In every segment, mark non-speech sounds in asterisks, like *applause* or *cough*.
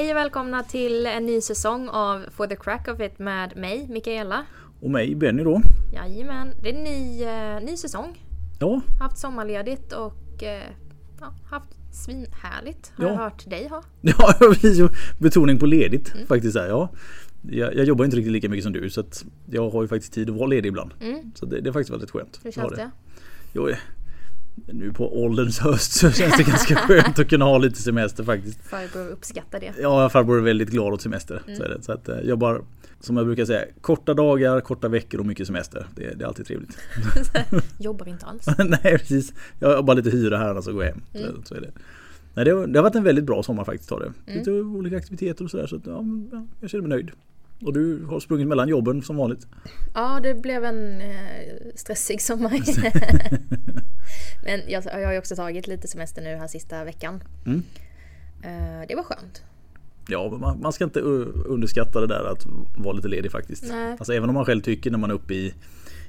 Hej och välkomna till en ny säsong av For the Crack of It med mig, Mikaela. Och mig, Benny då. Jajamän, det är en ny, eh, ny säsong. Ja, Haft sommarledigt och eh, ja, haft svinhärligt. Har Ja. jag hört dig ha. *laughs* ja betoning på ledigt Mm. faktiskt. Här, ja. Jag, jag jobbar inte riktigt lika mycket som du så jag har ju faktiskt tid att vara ledig ibland. Mm. Så det, det är faktiskt väldigt skönt. Hur känns det? Jo, eh, nu på ålderns höst så känns det ganska skönt att kunna ha lite semester faktiskt. Farbror uppskattar det. Ja, farbror är väldigt glad åt semester. Mm. Så det. Så att eh, jag bara, som jag brukar säga, korta dagar, korta veckor och mycket semester. Det, det är alltid trevligt. *laughs* Jobbar inte alls. *laughs* Nej precis. Jag har bara lite hyra här och så går jag hem. Mm. Så, så är det. Nej, det, har, det har varit en väldigt bra sommar faktiskt. Har det. Lite olika aktiviteter och sådär. Så att, ja, men, ja, jag känner mig nöjd. Och du har sprungit mellan jobben som vanligt. Ja, det blev en eh, stressig sommar. *laughs* Men jag, jag har ju också tagit lite semester nu här sista veckan. Mm. Eh, det var skönt. Ja, man, man ska inte underskatta det där att vara lite ledig faktiskt. Nej. Alltså även om man själv tycker när man är uppe i,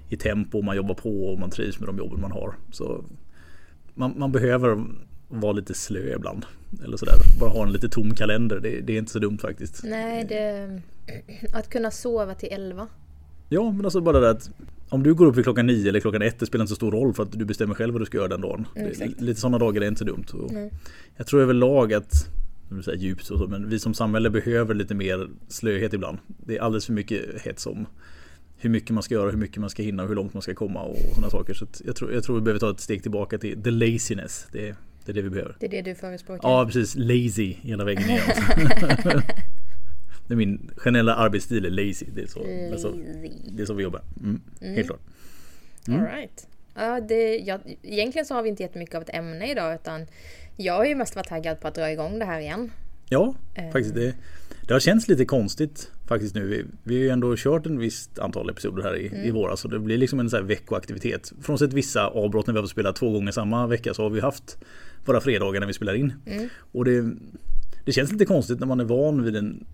i tempo och man jobbar på och man trivs med de jobben man har. Så man, man behöver vara lite slö ibland. Eller sådär. Bara ha en lite tom kalender. Det, det är inte så dumt faktiskt. Nej, det... Att kunna sova till elva. Ja, men alltså bara det att om du går upp vid klockan nio eller klockan ett, det spelar inte så stor roll för att du bestämmer själv vad du ska göra den dagen. Mm, Det-. Lite sådana dagar är inte dumt. Och Nej. jag tror överlag att, säga djupt och så, men vi som samhälle behöver lite mer slöhet ibland. Det är alldeles för mycket hets om hur mycket man ska göra, hur mycket man ska hinna och hur långt man ska komma och sådana saker. Så jag, tror, jag tror vi behöver ta ett steg tillbaka till the laziness. Det, det är det vi behöver. Det är det du förespråkar? Ja precis, lazy hela vägen ner. *laughs* det är min generella arbetsstil är lazy. Det är så, det är så, Lazy. det är så vi jobbar. Mm, Helt klart. All right. Ja, det, ja, egentligen så har vi inte jättemycket av ett ämne idag utan jag har ju mest varit taggad på att dra igång det här igen. Ja, Eh. faktiskt. Det, det har känts lite konstigt faktiskt nu. Vi, vi har ju ändå kört en visst antal episoder här i, Mm. i våras. Så det blir liksom en sån här veckoaktivitet. Frånsett vissa avbrott när vi har fått spela två gånger samma vecka så har vi haft våra fredagar när vi spelar in. Mm. Och det, det känns lite konstigt när man är van vid en,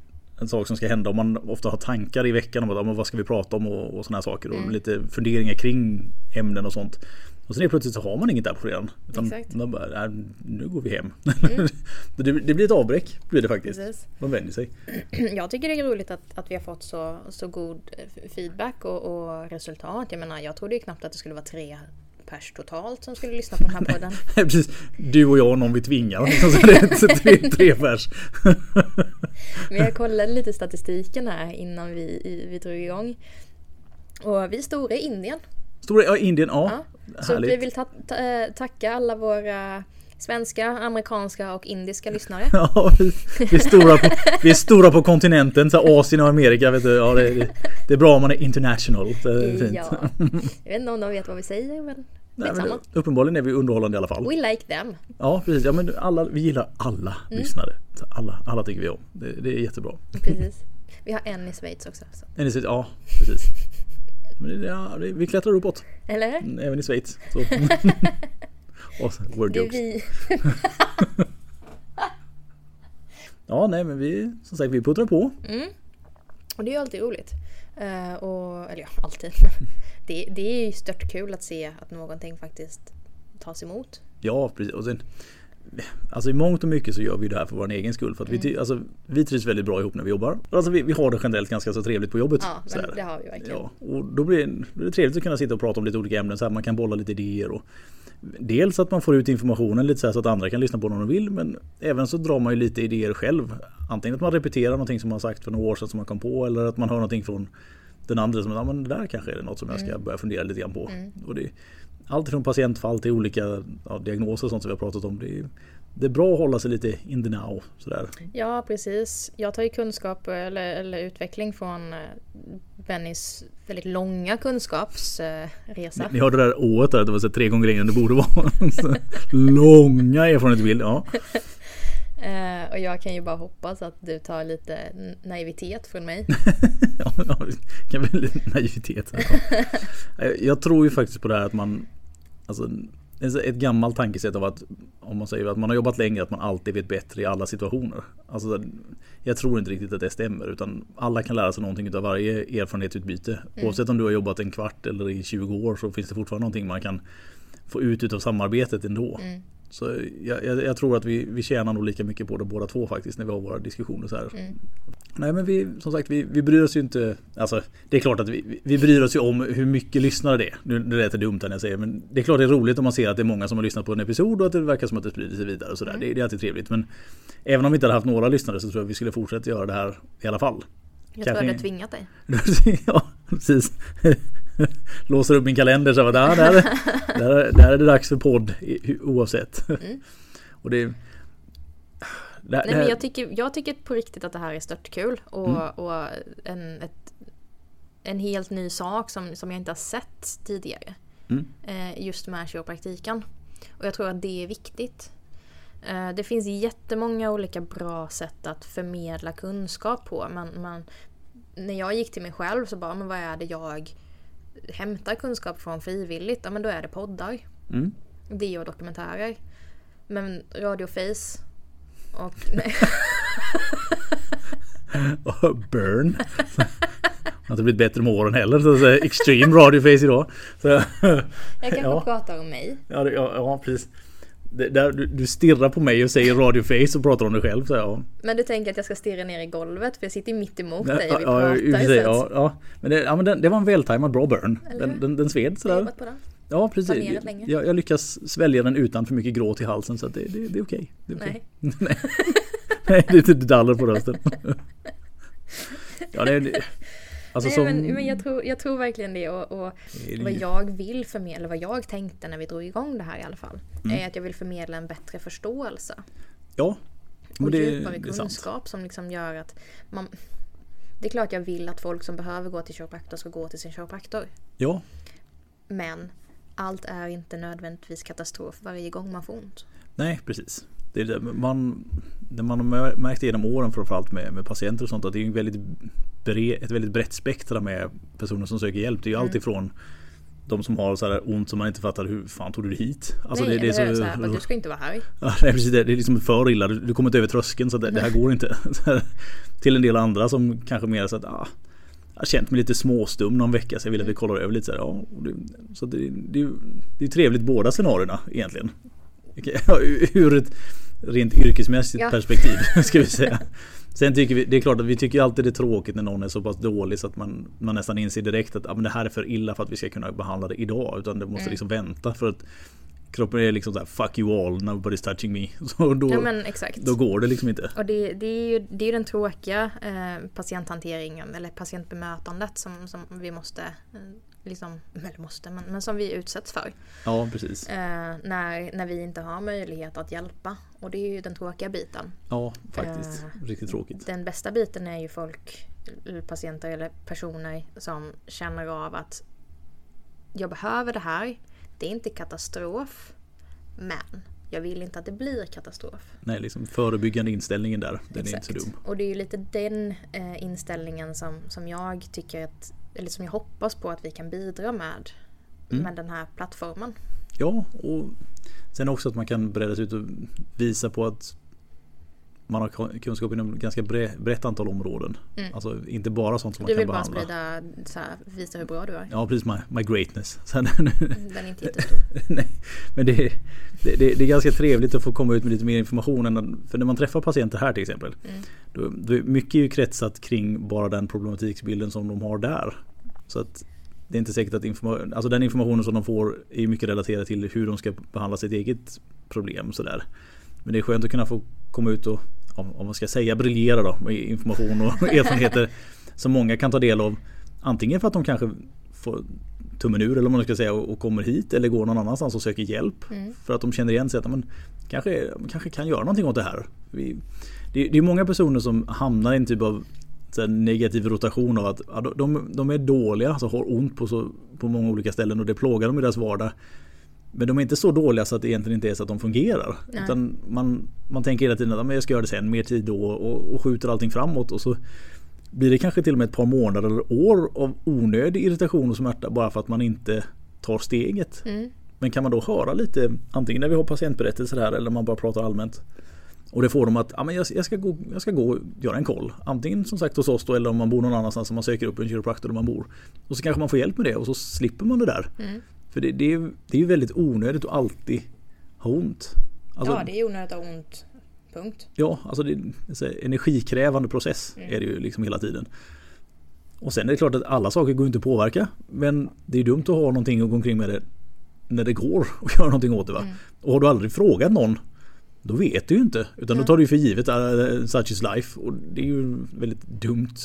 en sak som ska hända och man ofta har tankar i veckan om att, vad ska vi prata om och, och sådana här saker. Mm. Och lite funderingar kring ämnen och sånt. Och sen är plötsligt så har man inget på fredagen. Utan Exakt. man bara, nej, nu går vi hem. *laughs* det, det blir ett avbräck blir det faktiskt. Precis. Man vänjer sig. *clears throat* Jag tycker det är roligt att, att vi har fått så, så god eh, feedback och, och resultat. Jag menar, jag trodde ju knappt att det skulle vara tre pers totalt som skulle lyssna på den här podden. *laughs* Precis. Du och jag och någon vi tvingar. Så det är tre, tre pers. *laughs* Men jag kollade lite statistiken här innan vi, vi drog igång. Och vi är stora i Indien. Stora, ja, Indien, ja. Ja. Så Härligt. vi vill ta, ta, eh, tacka alla våra svenska, amerikanska och indiska lyssnare. *laughs* Ja, vi, vi, är stora på, vi är stora på kontinenten, så Asien och Amerika. Vet du. Ja, det, det, det är bra om man är international. Det är fint. Ja. Jag vet inte om de vet vad vi säger men Nej, men det, uppenbarligen är vi underhållande i alla fall. We like them. Ja, precis. Ja, men alla, vi gillar alla Mm. lyssnare. Alla, alla tycker vi om. Det, det är jättebra. Precis. Vi har en i Schweiz också. Så. Men det- Ja, precis. Men det, ja, det, vi klättrar uppåt. Eller? Även i Schweiz. Så. *laughs* och word jokes. vi. *laughs* Ja, nej men vi, som sagt, vi puttrar på. Och det är ju alltid roligt. Eh, och, eller ja, alltid. *laughs* det, det är ju stört kul att se att någonting faktiskt tas emot. Ja, precis. Och sen, alltså i mångt och mycket så gör vi det här för vår egen skull. För att vi, ty- alltså, vi trivs väldigt bra ihop när vi jobbar. Alltså vi, vi har det generellt ganska så trevligt på jobbet. Ja, det har vi verkligen. Ja, och då blir, det, trevligt att kunna sitta och prata om lite olika ämnen. Så här, man kan bolla lite idéer. Och, dels att man får ut informationen lite så, så att andra kan lyssna på när de vill. Men även så drar man ju lite idéer själv. Antingen att man repeterar någonting som man sagt för några år sedan som man kom på. Eller att man hör någonting från den andra som ja, men det där kanske är något som jag Mm. ska börja fundera lite grann på. Och det, allt från patientfall till olika ja, diagnoser och sånt som vi har pratat om. Det är, det är bra att hålla sig lite in the now. Sådär. Ja, precis. Jag tar ju kunskap eller, eller utveckling från eh, Bennys väldigt långa kunskapsresa. Ni hörde det där året där, det var så tre gånger längre än det borde vara. *laughs* Långa erfarenhetsbild. Ja. *laughs* Eh, och jag kan ju bara hoppas att du tar lite naivitet från mig. *laughs* ja, ja, kan väl naivitet. *laughs* Ja. Jag- tror ju faktiskt på det här att man Alltså ett gammalt tankesätt av att om man säger att man har jobbat länge att man alltid vet bättre i alla situationer. Alltså, jag tror inte riktigt att det stämmer utan alla kan lära sig någonting av varje erfarenhetsutbyte. Oavsett om du har jobbat en kvart eller i 20 år så finns det fortfarande någonting man kan få ut utav samarbetet ändå. Så jag, jag, jag, tror att vi, vi tjänar nog lika mycket på det båda två faktiskt när vi har våra diskussioner så här. Mm. Nej men vi, som sagt, vi, vi bryr oss ju inte. Alltså det är klart att vi, vi bryr oss ju om hur mycket lyssnare det är. Nu det lät det dumt när jag säger men det är klart det är roligt om man ser att det är många som har lyssnat på en episod och att det verkar som att det sprider sig vidare och sådär. Mm. Det, det, är alltid trevligt. Men även om vi inte hade haft några lyssnare så tror jag vi skulle fortsätta göra det här i alla fall. Jag tror jag hade tvingat dig. *laughs* ja, precis. *laughs* Låser upp min kalender så att där, där, där, där är det dags för podd oavsett. Mm. *laughs* Och det, det, Nej, men jag, tycker, jag tycker på riktigt att det här är störtkul och, mm. och en, ett, en helt ny sak som, som jag inte har sett tidigare. Mm. Eh, just med kiropraktiken. Och jag tror att det är viktigt. Eh, det finns jättemånga olika bra sätt att förmedla kunskap på. Man, man, när jag gick till mig själv så bara, men vad är det jag hämtar kunskap från frivilligt? Ja men då är det poddar. Mm. Det och dokumentärer. Men Radio Face och *laughs* nej. Burn. *laughs* har inte blivit bättre med åren heller. Så det extreme radioface idag. Så, jag kanske *laughs* ja. pratar om mig. Ja, ja, ja precis. Det, där, du, du stirrar på mig och säger radioface och pratar om dig själv. Så ja. Men du tänker att jag ska stirra ner i golvet för jag sitter mitt emot dig och vi pratar. Ja, ja, ja. Men, det, ja, men det, det var en vältajmad bra burn. Den, den, den sved sådär. Ja precis. Jag, jag, lyckas svälja den utan för mycket gråt i halsen så det, det, det, är okej. Det är okej. Nej. *laughs* Nej, det är inte daller på rösten. *laughs* ja, det, alltså Nej, som... men, men jag, tror, jag tror verkligen det och, och vad jag vill förmedla, vad jag tänkte när vi drog igång det här i alla fall. Mm. Är att jag vill förmedla en bättre förståelse. Ja. Och det, djupare kunskap som liksom gör att man... Det är klart jag vill att folk som behöver gå till kiropraktor ska gå till sin kiropraktor. Ja. Men allt är inte nödvändigtvis katastrof varje gång man får ont. Nej, precis. Det det. Man, det man har märkt genom åren framförallt med, med patienter och sånt att det är väldigt bred, ett väldigt brett spektra med personer som söker hjälp. Det är ju mm. alltifrån de som har så här ont som man inte fattar hur fan tog du dig hit? Alltså nej, det, det är så, så här, du ska inte vara här. *laughs* Ja, nej, precis, det är liksom för illa. Du kommer inte över tröskeln så det, det här går inte. *laughs* till en del andra som kanske mer så att ah, jag har känt mig lite småstum någon vecka så jag vill att vi kollar över lite så här, ja, det, så det, det, det är trevligt båda scenarierna egentligen. *laughs* Ur ett rent yrkesmässigt ja. perspektiv ska vi säga. Sen tycker vi, det är klart att vi tycker alltid det är tråkigt när någon är så pass dålig så att man, man nästan inser direkt att ah, men det här är för illa för att vi ska kunna behandla det idag. Utan det måste mm. liksom vänta för att kroppen är liksom såhär fuck you all, nobody's touching me. *laughs* Så då, ja, då går det liksom inte. Och det, det är ju det är den tråkiga eh, patienthanteringen eller patientbemötandet som, som vi måste eh, liksom, eller måste, men, men som vi utsätts för. Ja, precis. Eh, när, när vi inte har möjlighet att hjälpa. Och det är ju den tråkiga biten. Ja, faktiskt. Eh, Riktigt tråkigt. Den bästa biten är ju folk, patienter eller personer som känner av att jag behöver det här. Det är inte katastrof. Men jag vill inte att det blir katastrof. Nej, liksom förebyggande inställningen där. Den Exakt. är inte så dum. Och det är ju lite den eh, inställningen som, som jag tycker att, eller som jag hoppas på att vi kan bidra med. Mm. Med den här plattformen. Ja, och sen också att man kan bredda sig ut och visa på att man har kunskap inom ganska brett antal områden. Mm. Alltså inte bara sånt som man kan behandla. Du vill bara sprida, så här, visa hur bra du är. Ja precis, my, my greatness. *laughs* Sen, mm, Den är inte jättestor. *laughs* Nej, men det är, det, det, det, är ganska trevligt att få komma ut med lite mer information. Än, för när man träffar patienter här till exempel. Mm. Då, då, mycket är ju kretsat kring bara den problematikbilden som de har där. Så att det är inte säkert att informa alltså den informationen som de får är mycket relaterad till hur de ska behandla sitt eget problem. Sådär. Men det är skönt att kunna få komma ut och, om man ska säga briljera då med information och *laughs* erfarenheter som många kan ta del av. Antingen för att de kanske får tummen ur eller vad man ska säga och kommer hit eller går någon annanstans och söker hjälp. Mm. För att de känner igen sig att man kanske, kanske kan göra någonting åt det här. Vi, det, det är många personer som hamnar i en typ av negativ rotation av att ja, de, de är dåliga, alltså har ont på, så, på många olika ställen och det plågar dem i deras vardag. Men de är inte så dåliga så att det egentligen inte är så att de fungerar. Utan man, man tänker hela tiden att jag ska göra det sen, mer tid då och, och skjuter allting framåt. Och så blir det kanske till och med ett par månader eller år av onödig irritation och smärta bara för att man inte tar steget. Mm. Men kan man då höra lite, antingen när vi har patientberättelser här eller man bara pratar allmänt. Och det får dem att ja, men jag, jag, ska gå, jag ska gå och göra en koll. Antingen som sagt hos oss då, eller om man bor någon annanstans som man söker upp en kiropraktor där man bor. Och så kanske man får hjälp med det och så slipper man det där. Mm. För det, det, är, det är ju väldigt onödigt att alltid ha ont. Alltså, ja, det är onödigt att ha ont. Punkt. Ja, alltså det är en energikrävande process mm. är det ju liksom hela tiden. Och sen är det klart att alla saker går inte att påverka. Men det är dumt att ha någonting att gå omkring med det när det går att göra någonting åt det. Va? Mm. Och har du aldrig frågat någon då vet du ju inte. Utan då tar du för givet uh, such is life. Och det är ju väldigt dumt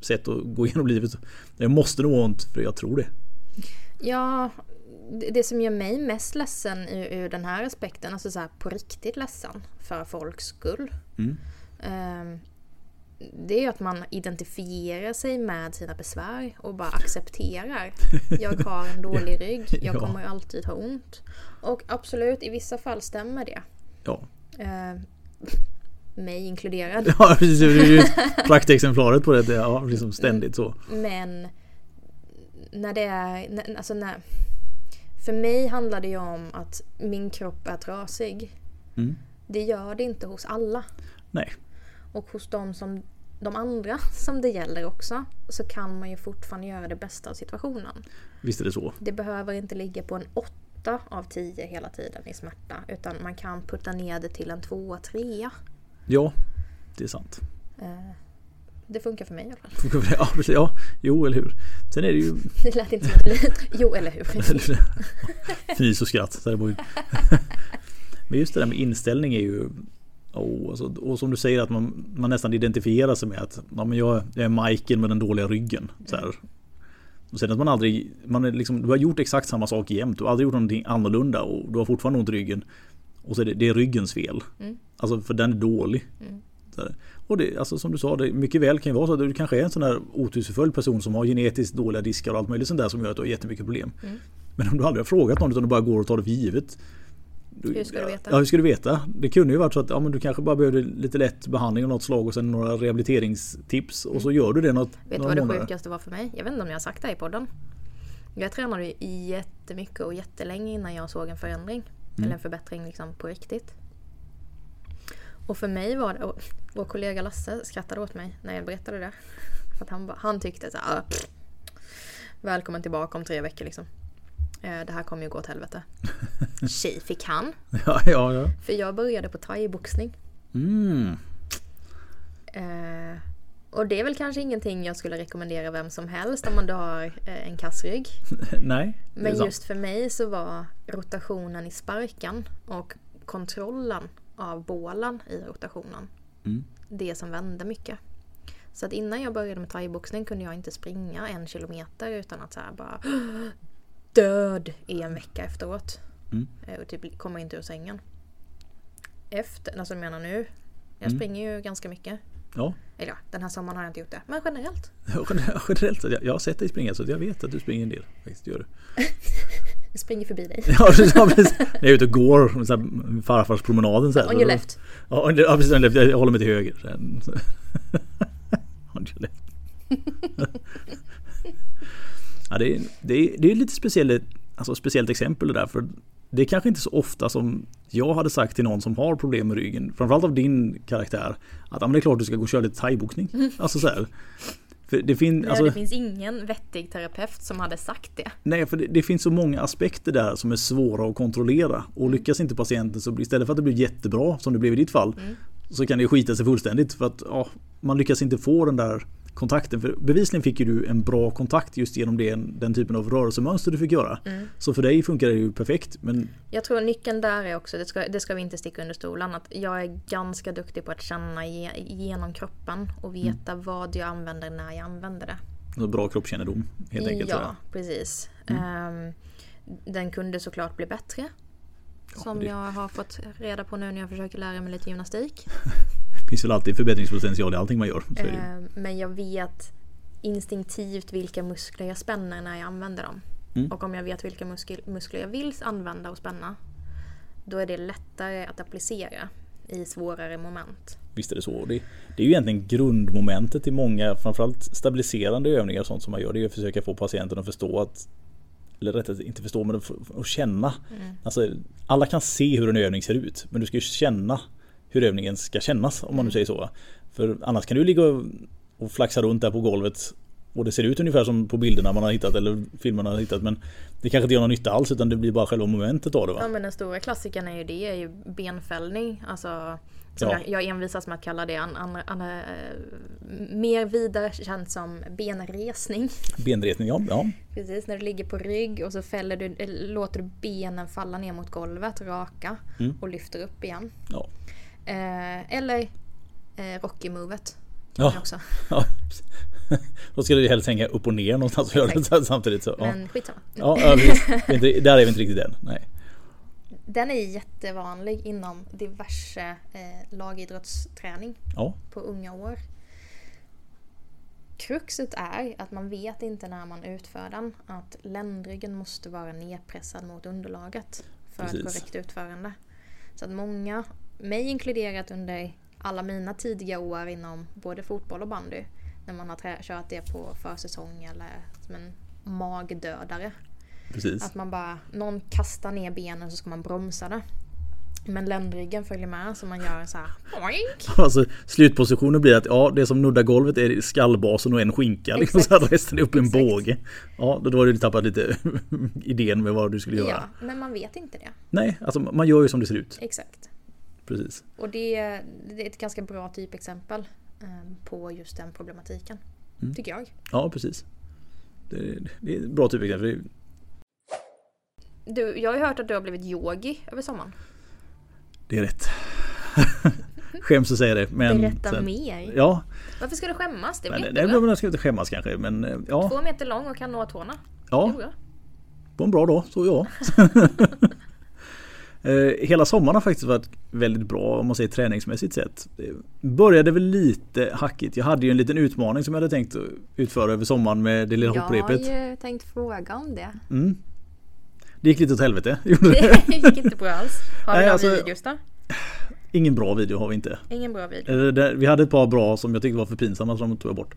sätt att gå igenom livet. Det måste nog ont för jag tror det. Ja, det som gör mig mest ledsen ur, ur den här aspekten, alltså så här på riktigt ledsen för folks skull. Mm. Um, det är ju att man identifierar sig med sina besvär och bara accepterar. Jag har en *laughs* dålig rygg, jag kommer alltid ha ont. Och absolut, i vissa fall stämmer det. Ja. Uh, mig inkluderad. Ja, precis. Det är ju *laughs* praktexemplaret på det. Ja, liksom ständigt så. Men när det är, alltså när, för mig handlar det ju om att min kropp är trasig. Mm. Det gör det inte hos alla. Nej. Och hos de, som, de andra *laughs* som det gäller också så kan man ju fortfarande göra det bästa av situationen. Visst är det så. Det behöver inte ligga på en 8 av 10 hela tiden i smärta utan man kan putta ner det till en 2 3 Ja, det är sant. Eh, det funkar för mig i alla fall. Ja, precis. Ja, jo, eller hur. Sen är det ju... *laughs* Det lät inte som Jo, eller hur. *laughs* Fnys och skratt. *laughs* Men just det där med inställning är ju... Oh, alltså, och som du säger att man, man nästan identifierar sig med att ja, men jag, jag är Michael med den dåliga ryggen. Så här. Och sen att man aldrig, man är liksom, du har gjort exakt samma sak jämt. Du har aldrig gjort någonting annorlunda och du har fortfarande ont i ryggen. Och så är det, det är ryggens fel. Mm. Alltså för den är dålig. Mm. Och det, alltså som du sa, det mycket väl kan ju vara så att du kanske är en sån här otursfull person som har genetiskt dåliga diskar och allt möjligt sånt där som gör att du har jättemycket problem. Mm. Men om du aldrig har frågat någon utan du bara går och tar det för givet. Du, hur ska du veta? Ja, hur ska du veta? Det kunde ju varit så att ja, men du kanske bara behövde lite lätt behandling av något slag och sen några rehabiliteringstips och så gör du det något Vet du vad det sjukaste var för mig? Jag vet inte om jag har sagt det här i podden. Jag tränade jättemycket och jättelänge innan jag såg en förändring. Mm. Eller en förbättring liksom på riktigt. Och för mig var det, vår kollega Lasse skrattade åt mig när jag berättade det. För att han, han tyckte så här, ah, Välkommen tillbaka om tre veckor liksom. Eh, det här kommer ju gå åt helvete. *laughs* Tjej fick han. Ja, ja, ja. För jag började på thaiboxning. Mm. Eh, och det är väl kanske ingenting jag skulle rekommendera vem som helst om man då har eh, en kassrygg. *laughs* Nej. Men just för mig så var rotationen i sparken och kontrollen av bålen i rotationen mm. det som vände mycket. Så att innan jag började med thaiboxning kunde jag inte springa en kilometer utan att så bara död i en vecka efteråt. Mm. Eh, och typ kommer inte ur sängen. Efter, alltså jag menar nu. Jag mm. springer ju ganska mycket. Ja. Eller ja, den här sommaren har jag inte gjort det. Men generellt. *laughs* generellt. Jag har sett dig springa så jag vet att du springer en del. Faktiskt, gör du. *laughs* jag springer förbi dig. ja, precis. När jag är ute och går. Så här, farfarspromenaden. Så här, On your left. Ja, ja precis. Jag håller mig till höger. *laughs* On your left. Ja, det, är, det, är, det är lite speciellt, alltså speciellt exempel det där. För det är kanske inte så ofta som jag hade sagt till någon som har problem med ryggen, framförallt av din karaktär, att ja, men det är klart du ska gå och köra lite thaiboxning. Mm. *laughs* Alltså så här. För det, fin, alltså, det finns ingen vettig terapeut som hade sagt det. Nej, för det, det, finns så många aspekter där som är svåra att kontrollera. Och mm. lyckas inte patienten så istället för att det blir jättebra som det blev i ditt fall, mm. så kan det skita sig fullständigt. För att ja, man lyckas inte få den där kontakten. För bevisligen fick ju du en bra kontakt just genom det, den typen av rörelsemönster du fick göra. Mm. Så för dig funkar det ju perfekt. Men... Jag tror nyckeln där är också, det ska, det ska vi inte sticka under stolen, att jag är ganska duktig på att känna genom kroppen och mm. veta mm. vad jag använder när jag använder det. Så bra kroppskännedom helt enkelt. Ja, precis. Mm. Um, den kunde såklart bli bättre. Som det... jag har fått reda på nu när jag försöker lära mig lite gymnastik. *laughs* finns väl alltid förbättringspotential i allting man gör. Eh, men jag vet instinktivt vilka muskler jag spänner när jag använder dem. Mm. Och om jag vet vilka muskler jag vill använda och spänna då är det lättare att applicera i svårare moment. Visst är det så. Det, det är ju egentligen grundmomentet i många, framförallt stabiliserande övningar och sånt som man gör. Det är att försöka få patienten att förstå att eller rättare inte förstå men att känna. Mm. Alltså, alla kan se hur en övning ser ut men du ska ju känna hur övningen ska kännas om man nu mm. säger så. För annars kan du ligga och flaxa runt där på golvet Och det ser ut ungefär som på bilderna man har hittat eller filmerna man har hittat men det kanske inte gör någon nytta alls utan det blir bara själva momentet av det va? Ja men den stora klassikern är ju det, är ju benfällning. Alltså som ja. jag, jag envisas med att kalla det an, an, an, äh, mer vidare känt som benresning. Benresning, ja. ja. Precis, när du ligger på rygg och så fäller du, låter du benen falla ner mot golvet raka mm. och lyfter upp igen. Ja. Eh, eller eh, Rocky-movet. Ja. Också. *laughs* ja. Då skulle det helst hänga upp och ner någonstans och göra det samtidigt. Så, ja. Men skitsamma. Ja, ja där är vi inte riktigt än. Nej. Den är jättevanlig inom diverse eh, lagidrottsträning ja. på unga år. Kruxet är att man vet inte när man utför den att ländryggen måste vara nedpressad mot underlaget för Precis. ett korrekt utförande. Så att många, mig inkluderat under alla mina tidiga år inom både fotboll och bandy, när man har kört det på försäsong eller som en magdödare Precis. Att man bara, någon kastar ner benen så ska man bromsa det. Men ländryggen följer med så man gör så här *laughs* Alltså slutpositionen blir att ja, det som nuddar golvet är skallbasen och en skinka. Liksom, så att resten är upp i en båge. Ja, då har du tappat lite *laughs* idén med vad du skulle göra. Ja, men man vet inte det. Nej, alltså man gör ju som det ser ut. Exakt. Precis. Och det, det är ett ganska bra typexempel eh, på just den problematiken. Mm. Tycker jag. Ja, precis. Det, det är ett bra typexempel. Du, jag har hört att du har blivit yogi över sommaren. Det är rätt. *laughs* Skäms att säga det. Men Berätta sen, mer. Ja. Varför ska du skämmas? Det är väl Nej, jag ska inte skämmas kanske. Men, eh, ja. Två meter lång och kan nå tårna. Ja. På en bra dag, så ja. *laughs* Eh, hela sommaren har faktiskt varit väldigt bra om man säger träningsmässigt sett. Började väl lite hackigt. Jag hade ju en liten utmaning som jag hade tänkt utföra över sommaren med det lilla hopprepet. Jag har ju tänkt fråga om det. Mm. Det gick lite åt helvete. *laughs* Det gick inte bra alls. Har vi några alltså, videos då? Ingen bra video har vi inte. Ingen bra video. Vi hade ett par bra som jag tyckte var för pinsamma som de tog jag bort.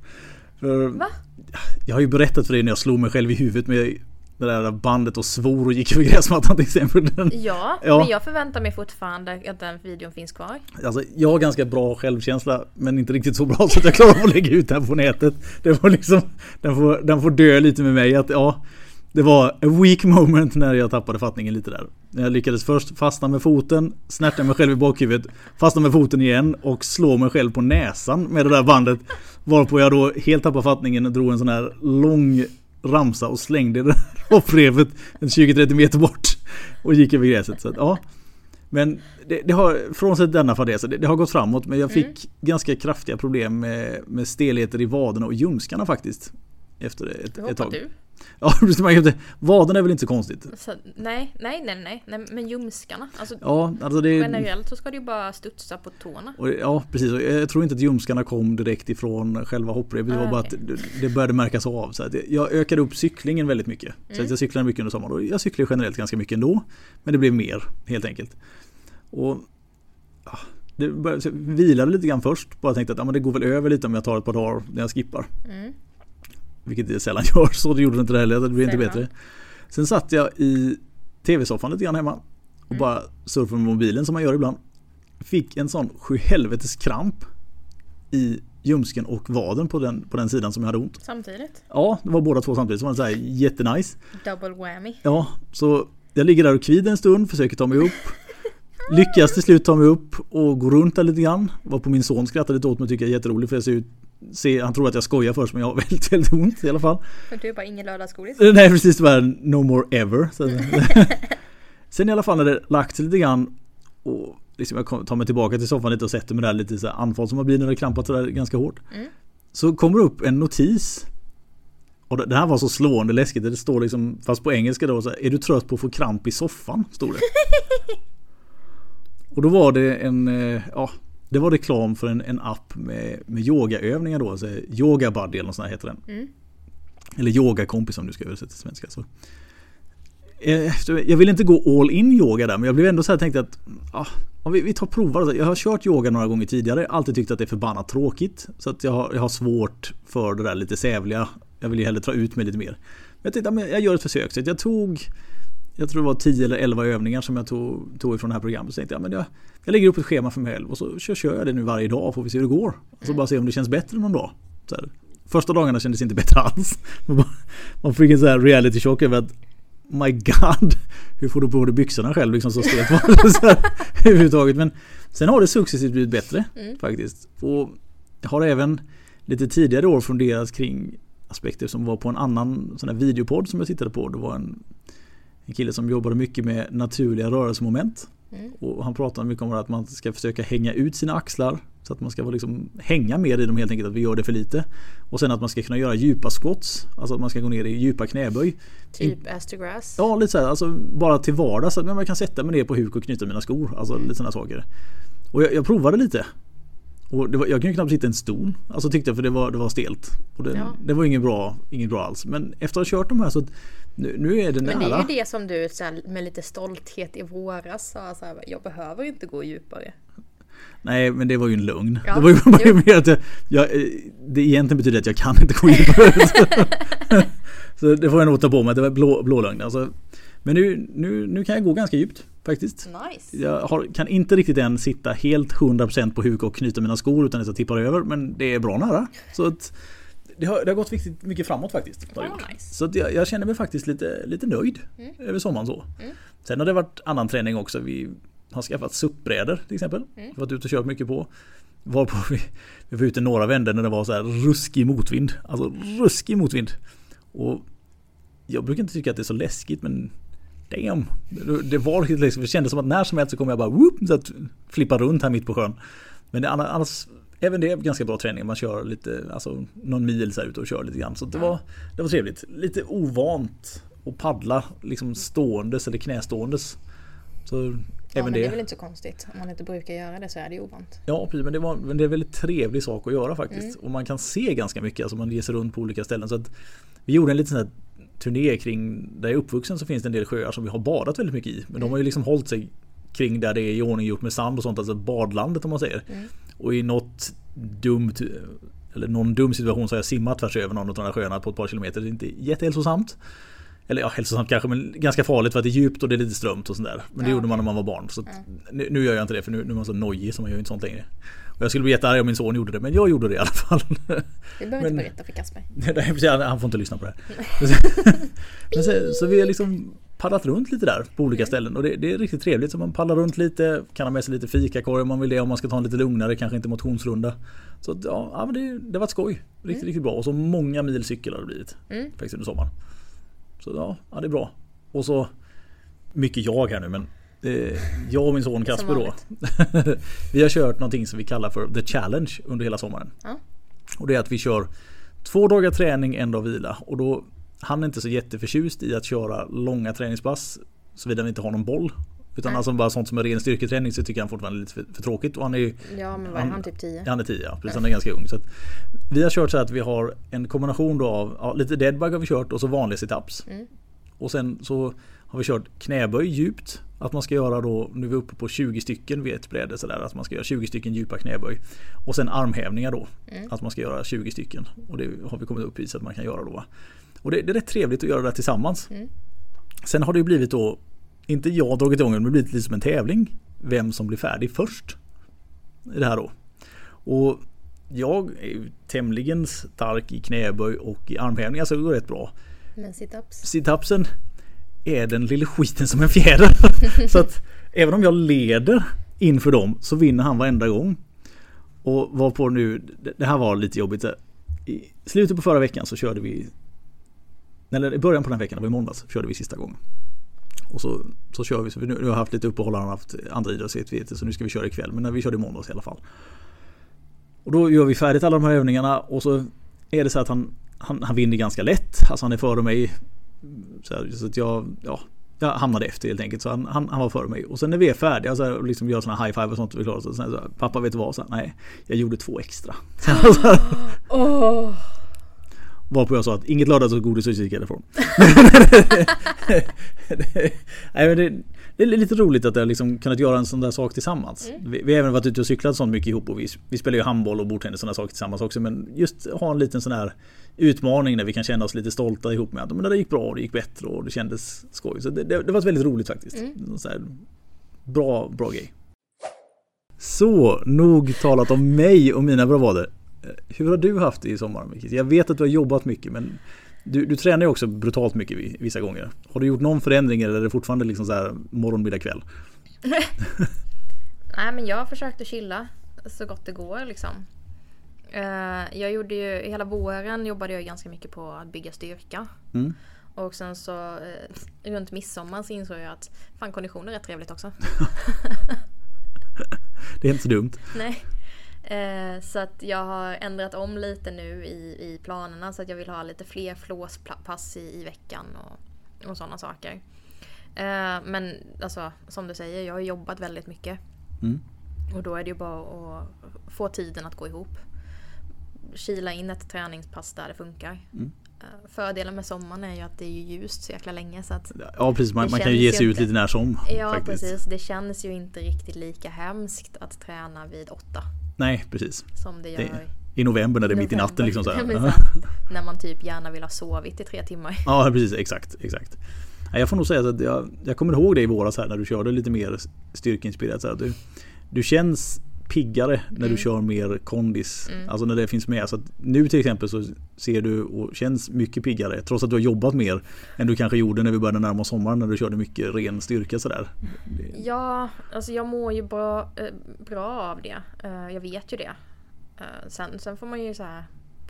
För Va? Jag har ju berättat för dig när jag slog mig själv i huvudet med det där bandet och svor och gick över gräsmattan till exempel. Ja, ja, men jag förväntar mig fortfarande att den videon finns kvar. Alltså, jag har ganska bra självkänsla men inte riktigt så bra så att jag klarar av att lägga ut den på nätet. Det får liksom, den, får, den får dö lite med mig. Att, ja, det var a weak moment när jag tappade fattningen lite där. Jag lyckades först fastna med foten, snärta mig själv i bakhuvudet, fastna med foten igen och slå mig själv på näsan med det där bandet. Varpå jag då helt tappade fattningen och drog en sån här lång ramsa och slängde det där hopprevet 20-30 meter bort. Och gick över gräset. Så att, ja. Men det, det, har, frånsett denna fadäs, det, det, har gått framåt men jag fick mm. ganska kraftiga problem med, med stelheter i vaderna och ljumskarna faktiskt. Efter ett, ett tag. Du? *laughs* Ja, vaden är väl inte så konstigt? Så, nej, nej, nej, nej, nej, men ljumskarna. Alltså, ja, alltså det, generellt så ska det ju bara studsa på tårna. Och, ja, precis. Jag tror inte att ljumskarna kom direkt ifrån själva hopprepet. Det var ah, bara okay. att det började märkas av. Så att jag ökade upp cyklingen väldigt mycket. Så att mm. jag cyklade mycket under sommaren. Och jag cyklar generellt ganska mycket ändå. Men det blev mer helt enkelt. Och ja, det började, vilade lite grann först. Bara tänkte att ja, men det går väl över lite om jag tar ett par dagar när jag skippar. Mm. Vilket det sällan *laughs* gör, så det gjorde det inte det heller. Det blev inte bättre. Sen satt jag i tv-soffan lite grann hemma och mm. bara surfade med mobilen som man gör ibland. Fick en sån sjuhelvetes kramp i ljumsken och vaden på den, på den sidan som jag hade ont. Samtidigt? Ja, det var båda två samtidigt. Så var det så här jättenice. Double whammy. Ja, så jag ligger där och kvider en stund, försöker ta mig upp. Lyckas till slut ta mig upp och gå runt där lite grann. Var på min son skrattade lite åt mig och tycker jag är jätterolig för jag ser ut se, han tror att jag skojar först men jag har *laughs* väldigt, väldigt ont i alla fall. För du är bara ingen lördagsgodis? Nej precis, det var no more ever. *laughs* Sen i alla fall när det lagt sig lite grann och liksom jag tar mig tillbaka till soffan lite och sätter mig där lite så anfall som man blir när det krampat sådär ganska hårt. Mm. Så kommer det upp en notis. Och det här var så slående läskigt. Det står liksom, fast på engelska då, så är du trött på att få kramp i soffan? Stod det. *laughs* Och då var det en, eh, ja, det var reklam för en, en app med, med yogaövningar då. Alltså yoga buddy eller något sånt heter den. Mm. Eller yogakompis om du ska översätta till svenska. Så. Eh, jag vill inte gå all in yoga där men jag blev ändå så här tänkt att ah, vi, vi tar provar. Jag har kört yoga några gånger tidigare. Alltid tyckt att det är förbannat tråkigt. Så att jag har, jag har svårt för det där lite sävliga. Jag vill ju hellre ta ut mig lite mer. Men jag tänkte att jag gör ett försök. Så jag tog jag tror det var 10 eller 11 övningar som jag tog, tog ifrån det här programmet. Så tänkte jag, men jag, jag lägger upp ett schema för mig själv och så kör, kör jag det nu varje dag får vi se hur det går. Och så bara se om det känns bättre någon dag. Så här. Första dagarna kändes inte bättre alls. *laughs* Man fick en sån här reality chock över att My God, hur får du på dig byxorna själv liksom så stelt *laughs* var det överhuvudtaget. Men sen har det successivt blivit bättre mm. faktiskt. Och jag har även lite tidigare år funderat kring aspekter som var på en annan sån här videopodd som jag tittade på. Det var en, en kille som jobbade mycket med naturliga rörelsemoment. Mm. Och han pratade mycket om att man ska försöka hänga ut sina axlar så att man ska liksom hänga mer i dem helt enkelt, att vi gör det för lite. Och sen att man ska kunna göra djupa squats, alltså att man ska gå ner i djupa knäböj. Typ ass to grass? Ja, lite så här, alltså bara till vardags, att man kan sätta mig ner på huk och knyta mina skor. Alltså mm. lite sådana saker. Och jag, jag provade lite. Och var, jag kunde knappt sitta i en stol. Alltså tyckte jag för det var, det var stelt. Och det, ja. det var inget bra, inget bra alls. Men efter att ha kört de här så nu, nu är det nära. Men det är ju det som du med lite stolthet i våras sa. Så här, jag behöver inte gå djupare. Nej men det var ju en lögn. Ja, det var ju bara *laughs* mer att jag, jag, Det egentligen betyder att jag kan inte gå djupare. *laughs* så det får jag nog ta på mig. Det var blå, blå lögn. Alltså, men nu, nu, nu kan jag gå ganska djupt faktiskt. Nice. Jag har, kan inte riktigt än sitta helt 100% på huk och knyta mina skor utan att jag tippar över. Men det är bra nära. Så att, det, har, det har gått riktigt mycket framåt faktiskt. Oh, nice. Så jag, jag, känner mig faktiskt lite, lite nöjd mm. över sommaren så. Mm. Sen har det varit annan träning också. Vi har skaffat SUP-brädor till exempel. Mm. Varit ute och kört mycket på. Varpå vi, vi var ute några vändor när det var så här ruskig motvind. Alltså ruskig motvind. Och jag brukar inte tycka att det är så läskigt men damn. Det var liksom, det kändes som att när som helst så kommer jag bara whoop, så att flippa runt här mitt på sjön. Men det, annars, även det är ganska bra träning. Man kör lite, alltså någon mil så här ute och kör lite grann. Så det var, det var trevligt. Lite ovant att paddla liksom ståendes eller knäståendes. Så ja, även men det. det är väl inte så konstigt. Om man inte brukar göra det så är det ovant. Ja, precis. Men det, var, men det är en väldigt trevlig sak att göra faktiskt. Mm. Och man kan se ganska mycket. Alltså man ger sig runt på olika ställen. Så att vi gjorde en liten sån här turné kring där jag är uppvuxen så finns det en del sjöar som vi har badat väldigt mycket i. Men mm. de har ju liksom hållit sig kring där det är i ordning gjort med sand och sånt. Alltså badlandet om man säger. Mm. Och i något dumt eller någon dum situation så har jag simmat tvärs över någon av de här sjöarna på ett par kilometer. Det är inte jättehälsosamt. Eller ja, hälsosamt kanske men ganska farligt för att det är djupt och det är lite strömt och sådär. Men det ja. gjorde man när man var barn. Så nu, nu, gör jag inte det för nu, nu är man så nojig så man gör inte sånt längre. Och jag skulle bli jättearg om min son gjorde det men jag gjorde det i alla fall. Vi behöver inte berätta för Kasper. *laughs* Nej, han får inte lyssna på det här. *laughs* *laughs* men så, så vi har liksom paddlat runt lite där på olika mm. ställen och det, det, är riktigt trevligt. Så man paddlar runt lite, kan ha med sig lite fikakorg om man vill det om man ska ta en lite lugnare, kanske inte motionsrunda. Så ja, men det, det har varit skoj. Riktigt, mm. riktigt bra. Och så många mil cykel har det blivit. Mm. Faktiskt under sommaren. Så ja, ja, det är bra. Och så mycket jag här nu men eh, jag och min son *laughs* Kasper då. *laughs* vi har kört någonting som vi kallar för The Challenge under hela sommaren. Ja. Och det är att vi kör två dagar träning, en dag vila. Och då han är inte så jätteförtjust i att köra långa träningspass såvida vi inte har någon boll. Utan Nej. alltså bara sånt som är ren styrketräning så tycker han fortfarande är lite för, för tråkigt. Och han är ja men vad är han, typ 10? Han är 10 ja, precis. Han är ganska ung. Så vi har kört så att vi har en kombination då av ja, lite deadbug har vi kört och så vanliga situps. Mm. Och sen så har vi kört knäböj djupt. Att man ska göra då, nu är vi uppe på 20 stycken vid ett bräde sådär. Att man ska göra 20 stycken djupa knäböj. Och sen armhävningar då. Mm. Att man ska göra 20 stycken. Och det har vi kommit upp i så att man kan göra då. Och det, det är rätt trevligt att göra det tillsammans. Mm. Sen har det ju blivit då, inte jag dragit igång men det har blivit lite som en tävling. Vem som blir färdig först. I det här då. Och jag är tämligen stark i knäböj och i armhävningar så det går rätt bra. Men situps? Situpsen är den lilla skiten som en fjäder. *laughs* så att även om jag leder inför dem så vinner han varenda gång. Och var på nu, det här var lite jobbigt. I slutet på förra veckan så körde vi eller i början på den veckan, det var i måndags, körde vi sista gången. Och så, så kör vi, så nu, nu har jag haft lite uppehåll, han har haft andra idrottsaktiviteter så nu ska vi köra ikväll. Men när vi körde i måndags i alla fall. Och då gör vi färdigt alla de här övningarna och så är det så att han, han, han vinner ganska lätt. Alltså han är före mig. Så, här, så att jag, ja, jag hamnade efter helt enkelt. Så han, han, han var före mig. Och sen när vi är färdiga så här, och liksom gör sådana high five och sånt. Vi klarar, så, så, här, pappa vet du vad? Så här, nej, jag gjorde två extra. *laughs* oh. Varpå jag sa att inget lördagsgodis och kik härifrån. *laughs* Nej, men det, det, är lite roligt att jag liksom kunnat göra en sån där sak tillsammans. Mm. Vi, vi, har även varit ute och cyklat sånt mycket ihop och vi, vi spelar ju handboll och bordtennis och sådana saker tillsammans också. Men just ha en liten sån här utmaning där vi kan känna oss lite stolta ihop med att men det gick bra och det gick bättre och det kändes skoj. Så det, det, det var väldigt roligt faktiskt. Mm. Så här, bra, bra grej. Så, nog talat om mig och mina bravader. Hur har du haft det i sommar? Jag vet att du har jobbat mycket men du, du tränar ju också brutalt mycket vissa gånger. Har du gjort någon förändring eller är det fortfarande liksom så här morgon, middag, kväll? *laughs* Nej men jag har försökt att chilla så gott det går liksom. Eh, jag gjorde ju, hela våren jobbade jag ganska mycket på att bygga styrka. Mm. Och sen så eh, runt midsommar så insåg jag att fan kondition är rätt trevligt också. *laughs* det är inte så dumt. *laughs* Nej. Eh, så att jag har ändrat om lite nu i, i planerna så att jag vill ha lite fler flåspass i, i veckan och, och sådana saker. Eh, men alltså som du säger, jag har jobbat väldigt mycket. Mm. Och då är det ju bara att få tiden att gå ihop. Kila in ett träningspass där det funkar. Mm. Eh, fördelen med sommaren är ju att det är ljust så jäkla länge så att Ja precis, man, man kan ju ge sig ut lite när som. Ja faktiskt. precis, det känns ju inte riktigt lika hemskt att träna vid åtta. Nej precis. Som det gör det, i november när det är mitt i natten liksom så *laughs* När man typ gärna vill ha sovit i tre timmar. Ja precis, exakt, exakt. Jag får nog säga att jag, jag kommer ihåg det i våras här när du körde lite mer styrkeinspirerat. Så här, du, du känns piggare när mm. du kör mer kondis. Mm. Alltså när det finns med. Så nu till exempel så ser du och känns mycket piggare. Trots att du har jobbat mer än du kanske gjorde när vi började närma oss sommaren när du körde mycket ren styrka sådär. Ja, alltså jag mår ju bra, äh, bra av det. Uh, jag vet ju det. Uh, sen, sen får man ju så här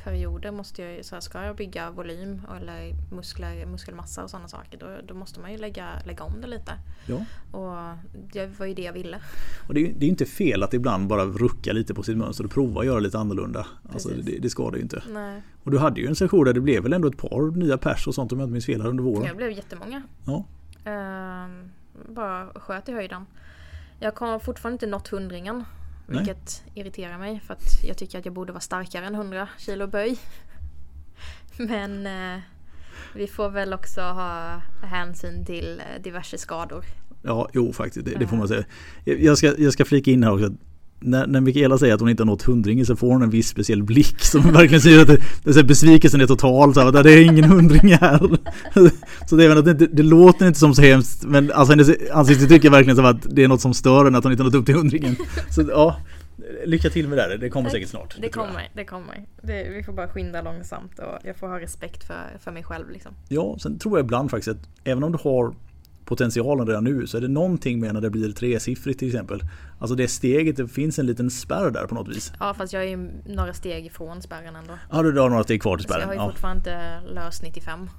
perioder måste jag, så här, ska jag bygga volym eller muskler, muskelmassa och sådana saker då, då måste man ju lägga, lägga om det lite. Ja. Och det var ju det jag ville. Och det, är, det är inte fel att ibland bara rucka lite på sitt mönster och prova att göra lite annorlunda. Alltså, det, det ska det ju inte. Nej. Och du hade ju en session där det blev väl ändå ett par nya pers och sånt om jag inte minns fel under våren? Det blev jättemånga. Ja. Uh, bara sköt i höjden. Jag har fortfarande inte nått hundringen. Vilket Nej. irriterar mig för att jag tycker att jag borde vara starkare än 100 kilo böj. *laughs* Men eh, vi får väl också ha hänsyn till eh, diverse skador. Ja, jo faktiskt, det, det får man säga. Jag ska, jag ska flika in här också när, när Mikaela säger att hon inte har nått hundringen så får hon en viss speciell blick som *laughs* verkligen säger att det, det, besvikelsen är total. Så att det är ingen hundring här. *laughs* Så det, är det, det låter inte som så hemskt men alltså hennes ansikte tycker verkligen som att det är något som stör henne att hon inte har nått upp till hundringen. Så ja, lycka till med det. Det kommer säkert snart. Det, kommer, det kommer. Det, vi får bara skynda långsamt och jag får ha respekt för, för mig själv. Liksom. Ja, sen tror jag ibland faktiskt att även om du har potentialen redan nu så är det någonting med när det blir tresiffrigt till exempel. Alltså det steget, det finns en liten spärr där på något vis. Ja fast jag är ju några steg ifrån spärren ändå. Ja du har några steg kvar till spärren. Så jag har ju ja. fortfarande inte löst 95.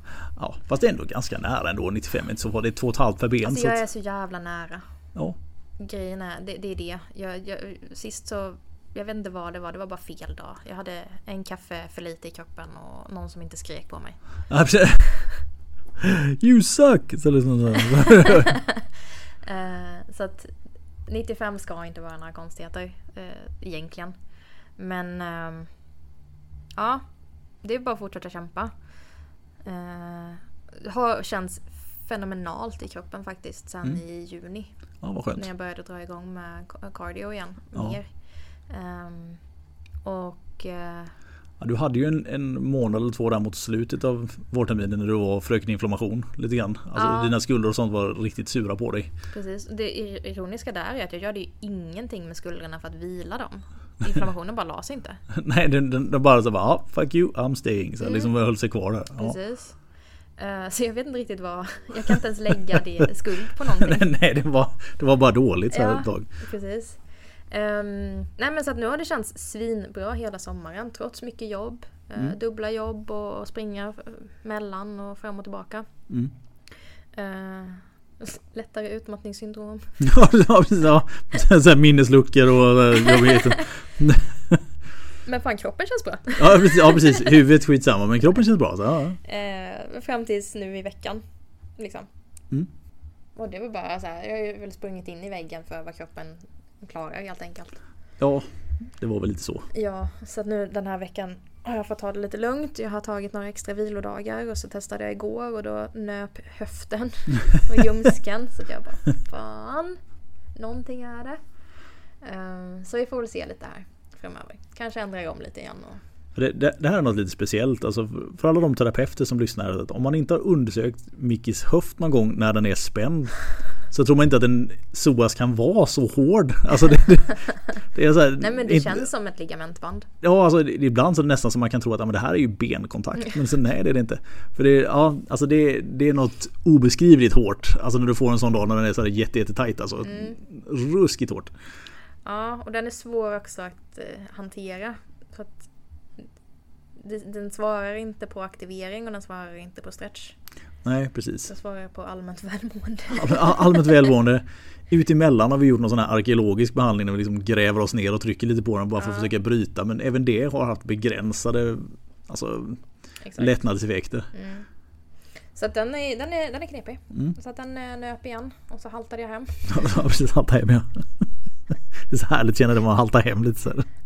Ja fast det är ändå ganska nära ändå 95 inte så var det är två och ett halvt per ben. Alltså jag är så jävla nära. Ja. Grejen är, det, det är det. Jag, jag, sist så jag vet inte vad det var, det var bara fel dag. Jag hade en kaffe för lite i kroppen och någon som inte skrek på mig. *laughs* You suck! Så, liksom så. uh, så att 95 ska inte vara några konstigheter uh, egentligen. Men uh, ja, det är bara att fortsätta kämpa. Det har känts fenomenalt i kroppen faktiskt sen mm. i juni. Ja, vad skönt. När jag började dra igång med cardio igen. Ja. Mer. Um, och Ja, du hade ju en, en månad eller två där mot slutet av vårterminen när du var fröken inflammation lite grann. Alltså ja. dina skulder och sånt var riktigt sura på dig. Precis. Det ironiska där är att jag gjorde ju ingenting med skulderna för att vila dem. Inflammationen bara la sig inte. *laughs* Nej, den, den, den bara så bara ah, fuck you, I'm staying. Så mm. liksom höll sig kvar där. Ja. Precis. Uh, så jag vet inte riktigt vad, jag kan inte ens lägga det skuld på någonting. *laughs* nej, det var, det var bara dåligt så här ja, ett tag. Precis. Um, nej men så att nu har det känts svinbra hela sommaren trots mycket jobb. Eh, mm. Uh, dubbla jobb och springa mellan och fram och tillbaka. Mm. Uh, *laughs* lättare utmattningssyndrom. *laughs* ja. Ja. Så här minnesluckor och jobbigheter. *laughs* men fan kroppen känns bra. ja, precis, ja precis, huvudet skitsamma men kroppen känns bra. Så, ja. Uh, fram tills nu i veckan. Liksom. Mm. Och det var bara så här, jag har ju väl sprungit in i väggen för vad kroppen klarar helt enkelt. Ja, det var väl lite så. Ja, så att nu den här veckan har jag fått ta det lite lugnt. Jag har tagit några extra vilodagar och så testade jag igår och då nöp höften *laughs* och ljumsken. så jag bara fan, någonting är det. Um, så vi får väl se lite här framöver. Kanske ändrar om lite igen. Och... Det, det, det, här är något lite speciellt. Alltså för alla de terapeuter som lyssnar. Om man inte har undersökt Mickis höft någon gång när den är spänd. Så tror man inte att en psoas kan vara så hård. *laughs* Alltså det, det, det är så här, Nej men det inte, känns som ett ligamentband. Ja, alltså ibland så är det nästan som man kan tro att ja, men det här är ju benkontakt. Men så, nej det är det inte. För det, ja, alltså det, det är något obeskrivligt hårt. Alltså när du får en sån dag när den är så här jätte, jätte tajt. Alltså, mm. Ruskigt hårt. Ja, och den är svår också att eh, hantera. För att den svarar inte på aktivering och den svarar inte på stretch. Nej, precis. Den svarar på allmänt välmående. *laughs* allmänt välmående. Utemellan har vi gjort någon sån här arkeologisk behandling när vi liksom gräver oss ner och trycker lite på den bara för att försöka bryta. Men även det har haft begränsade alltså, lättnadseffekter. Mm. Så att den är, den är, den är knepig. Mm. Så att den nöp igen och så haltade jag hem. *laughs* ja, precis. Haltade hem ja. *laughs* Det är så härligt känner det man haltar hem lite så ja.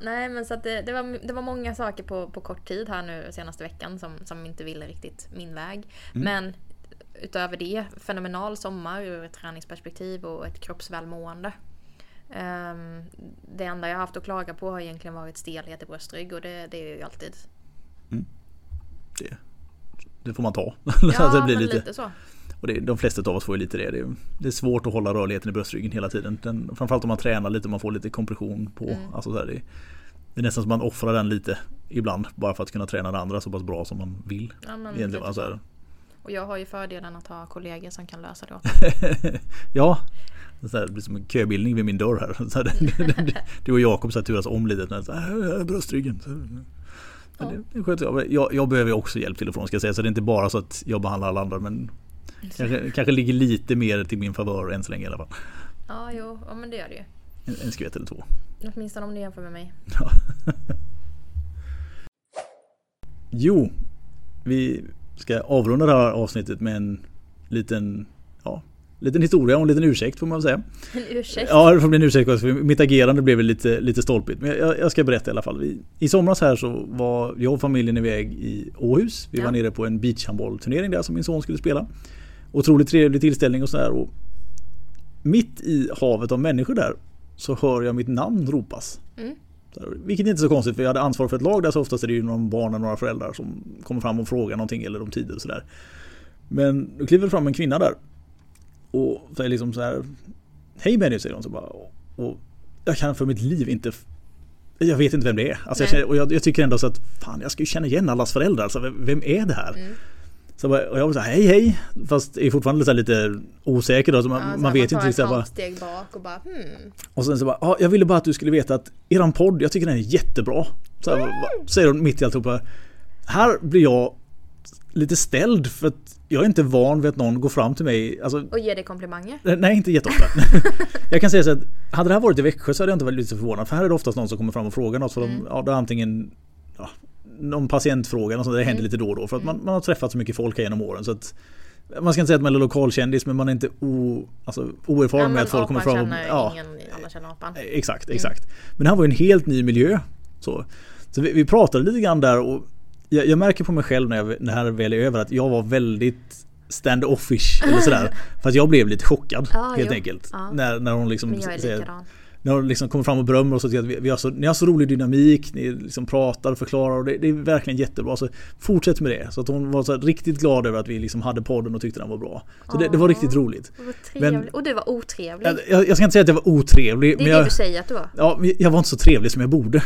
Nej men så att det, det, var, det var många saker på, på kort tid här nu senaste veckan som, som inte ville riktigt min väg. Mm. Men utöver det, fenomenal sommar ur ett träningsperspektiv och ett kroppsvälmående. Um, det enda jag haft att klaga på har egentligen varit stelhet i bröstrygg och det, det är ju alltid. Mm. Det, det, får man ta. *laughs* Ja, det blir lite, lite så. Och det, de flesta av oss får ju lite det. det är, det är svårt att hålla rörligheten i bröstryggen hela tiden. Den, framförallt om man tränar lite och man får lite kompression på. Mm. Alltså så här, det, det, är nästan som man offrar den lite ibland. Bara för att kunna träna det andra så pass bra som man vill. Ja, men alltså, och jag har ju fördelen att ha kollegor som kan lösa det åt *laughs* Ja, det, blir som en köbildning vid min dörr här. *laughs* Så här du och Jakob turas om lite. Så här, bröstryggen. Ja. Det, det jag, jag behöver också hjälp till och från ska jag säga. Så det är inte bara så att jag behandlar alla andra. Men Kanske, kanske ligger lite mer till min favör än så länge i alla fall. Ja, jo, ja, men det gör det ju. En, en skvätt eller två. Åtminstone om du jämför med mig. Ja. *laughs* jo, vi ska avrunda det här avsnittet med en liten, ja, liten historia och en liten ursäkt får man säga. En ursäkt? Ja, det får bli en ursäkt också. För mitt agerande blev lite, lite stolpigt. Men jag, jag, ska berätta i alla fall. Vi, I somras här så var jag och familjen iväg i Åhus. Vi ja. var nere på en beachhandbollturnering där som min son skulle spela. Otroligt trevlig tillställning och sådär. Mitt i havet av människor där så hör jag mitt namn ropas. Mm. Vilket inte är så konstigt för jag hade ansvar för ett lag där så oftast är det ju någon barn eller några föräldrar som kommer fram och frågar någonting eller om tider och sådär. Men då kliver fram en kvinna där. Och säger liksom så här. Hej Benny säger hon så bara. Och jag kan för mitt liv inte jag vet inte vem det är. Alltså jag, känner, och jag, jag, tycker ändå så att fan jag ska ju känna igen allas föräldrar. Alltså, vem är det här? Mm. Så och jag var så hej hej. Fast är fortfarande lite osäker då. Så man, ja, så man vet man inte riktigt. Bara, steg bak och bara hmm. Och sen så bara, ja, jag ville bara att du skulle veta att eran podd, jag tycker den är jättebra. Så här, mm. säger hon mitt i alltihopa. Här blir jag lite ställd för att jag är inte van vid att någon går fram till mig. Alltså, och ger dig komplimanger? Nej, inte jätteofta. *laughs* jag kan säga så att hade det här varit i Växjö så hade jag inte varit lite förvånad. För här är det oftast någon som kommer fram och frågar något. För mm. de, ja, det är antingen någon patientfråga, och sånt, det händer mm. lite då och då. För att man, man, har träffat så mycket folk här genom åren. Så att, man ska inte säga att man är lokalkändis men man är inte o, alltså, oerfaren ja, med att folk kommer fram. Känner ja, ingen, alla känner apan. Eh, exakt, exakt. Mm. Men det här var en helt ny miljö. Så, så vi, vi pratade lite grann där och jag, jag märker på mig själv när, jag, när det här väl är över att jag var väldigt stand-offish eller sådär. *laughs* För att jag blev lite chockad ah, helt jo. enkelt. Ah. När, när hon liksom... Likadan när de liksom kommer fram och berömmer oss och att vi, vi har så, ni har så rolig dynamik, ni liksom pratar och förklarar och det, det är verkligen jättebra. Så fortsätt med det. Så att hon var så riktigt glad över att vi liksom hade podden och tyckte den var bra. Så det, det, var riktigt roligt. Men, och du var otrevlig. Jag, jag, ska inte säga att jag var otrevlig. Det är det jag, du säger att du var. Ja, jag var inte så trevlig som jag borde. *laughs*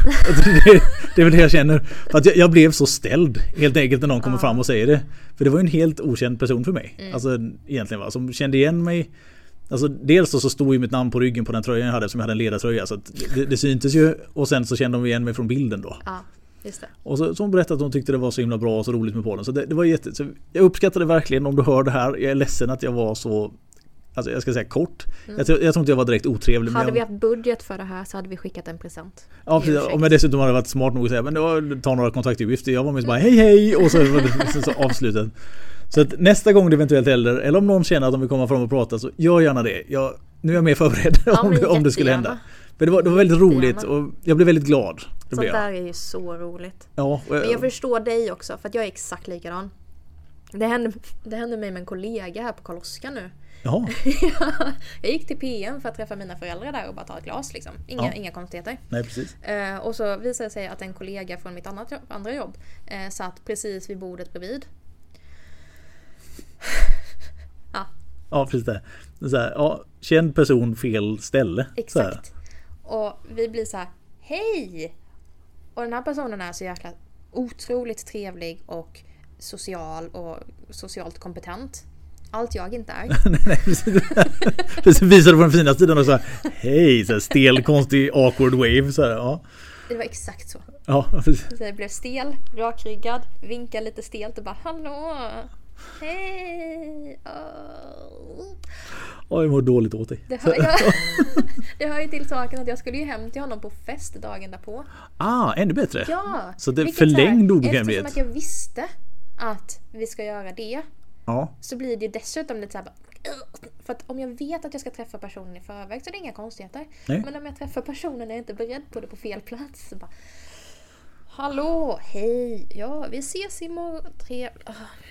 det, det, är väl det jag känner. För att jag, jag, blev så ställd helt enkelt när någon kommer fram och säger det. För det var en helt okänd person för mig. Mm. Alltså egentligen va, som kände igen mig Alltså dels så stod ju mitt namn på ryggen på den tröjan jag hade som jag hade en ledartröja så det, det syntes ju och sen så kände de igen mig från bilden då. Ja, just det. Och så, så hon berättade att hon tyckte det var så himla bra och så roligt med podden. Så det, det var jätte... Så jag uppskattar det verkligen om du hör det här. Jag är ledsen att jag var så Alltså jag ska säga kort. Mm. Jag, tror, jag tror inte jag var direkt otrevlig. Hade jag... vi haft budget för det här så hade vi skickat en present. Ja precis. Om jag dessutom hade varit smart nog att säga men då, ta några kontaktuppgifter. Jag var mest bara hej hej och så var *laughs* det så avslutat. Så att nästa gång det eventuellt händer, eller om någon känner att de vill komma fram och prata så gör gärna det. Jag, nu är jag mer förberedd ja, om, det, om det skulle hända. För det var, det var väldigt roligt och jag blev väldigt glad. Det Sånt där är ju så roligt. Ja, och, Men jag förstår dig också för att jag är exakt likadan. Det hände, det hände mig med en kollega här på Karl nu. Jaha. *laughs* jag gick till PM för att träffa mina föräldrar där och bara ta ett glas. Liksom. Inga, ja. inga konstigheter. Nej, precis. Eh, och så visade det sig att en kollega från mitt annat, andra jobb eh, satt precis vid bordet bredvid. *laughs* ja. Ja, precis det. Så här, ja, känd person, fel ställe. Exakt. Och vi blir så här, hej! Och den här personen är så jäkla otroligt trevlig och social och socialt kompetent. Allt jag inte är. *laughs* nej, *laughs* precis. Visar på den fina sidan och så här, hej, så här, stel, konstig, awkward wave. Så här, ja. Det var exakt så. Ja, precis. Så jag blev stel, rakryggad, vinkade lite stelt och bara hallå, hej. Oh. Oh, jag mår dåligt åt dig. Det hör, jag, *laughs* det hör ju till saken att jag skulle ju hem till honom på fest dagen därpå. Ah, ännu bättre. Ja. Så det förlängd obekvämlighet. Eftersom att jag visste att vi ska göra det. Ja. Så blir det dessutom lite såhär för att om jag vet att jag ska träffa personen i förväg så är det inga konstigheter. Nej. Men om jag träffar personen och jag inte är beredd på det på fel plats. Så bara, Hallå, hej, ja vi ses imorgon. Trevligt.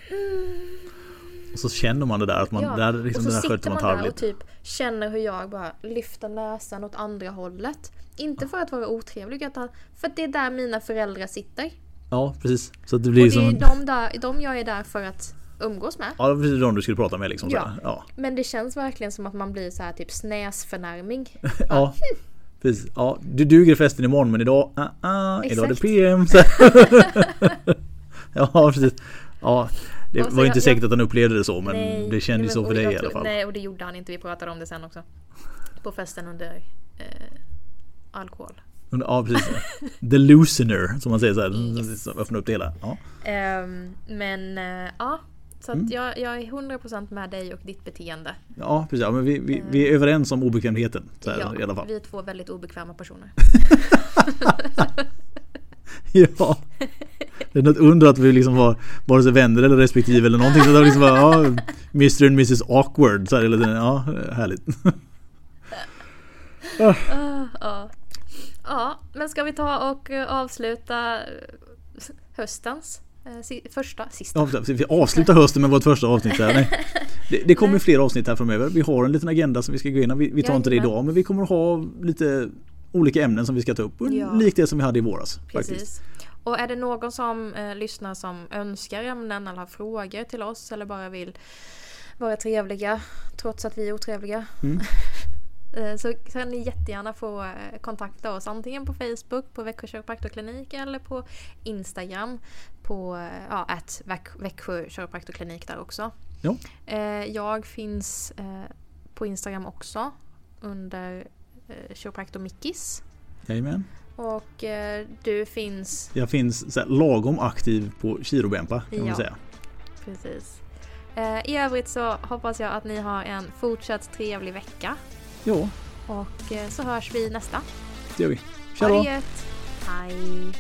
Mm. Och så känner man det där att man, ja. där, liksom, och så sitter man, man där och typ känner hur jag bara lyfter näsan åt andra hållet. Inte för att vara otrevlig utan för att det är där mina föräldrar sitter. Ja precis. Så det blir och det som... är de, där, de jag är där för att umgås med. Ja, är de du skulle prata med liksom. Ja. ja. Men det känns verkligen som att man blir så här typ snäsförnärming. *laughs* ja. Precis. Ja, du duger festen imorgon men idag, uh, uh, idag är det PM. *laughs* *laughs* ja, precis. Ja, det var inte jag, säkert att han upplevde det så men nej, det kändes ju så för dig i alla fall. Nej, och det gjorde han inte. Vi pratade om det sen också. På festen under eh, alkohol. Ja precis. *laughs* The loosener som man säger så här. Yes. Öppna upp det hela. Ja. Um, men uh, ja. Så mm. jag, jag är 100% med dig och ditt beteende. Ja precis. Ja, men vi, vi, vi är överens om obekvämligheten. Så här, ja, i alla fall. vi är två väldigt obekväma personer. *laughs* *laughs* ja. Det är något under att vi liksom var vare sig vänner eller respektive eller någonting. Så det var liksom bara, ja, Mr and Mrs Awkward. Så här tiden. Ja, härligt. *laughs* uh, uh. Ja, men ska vi ta och eh, avsluta eh, höstens eh, första, sista. Vi avslutar hösten med vårt första avsnitt här. Nej. Det, det kommer fler avsnitt här framöver. Vi har en liten agenda som vi ska gå igenom. Vi, vi tar ja, inte det idag men vi kommer ha lite olika ämnen som vi ska ta upp. Ja. Likt det som vi hade i våras. Precis. Faktiskt. Och är det någon som eh, lyssnar som önskar ämnen eller har frågor till oss eller bara vill vara trevliga trots att vi är otrevliga. Mm. Eh, så kan ni jättegärna få eh, kontakta oss antingen på Facebook på Växjö kiropraktorklinik eller på Instagram på eh, ja, att Växjö kiropraktorklinik där också. Ja. Jag finns på Instagram också under kiropraktor Mickis. Jajamän. Och du finns? Jag finns så lagom aktiv på Kirobempa kan ja, man säga. Precis. I övrigt så hoppas jag att ni har en fortsatt trevlig vecka. Ja. Och eh, så hörs vi nästa. Det gör vi. Tja då. Hej.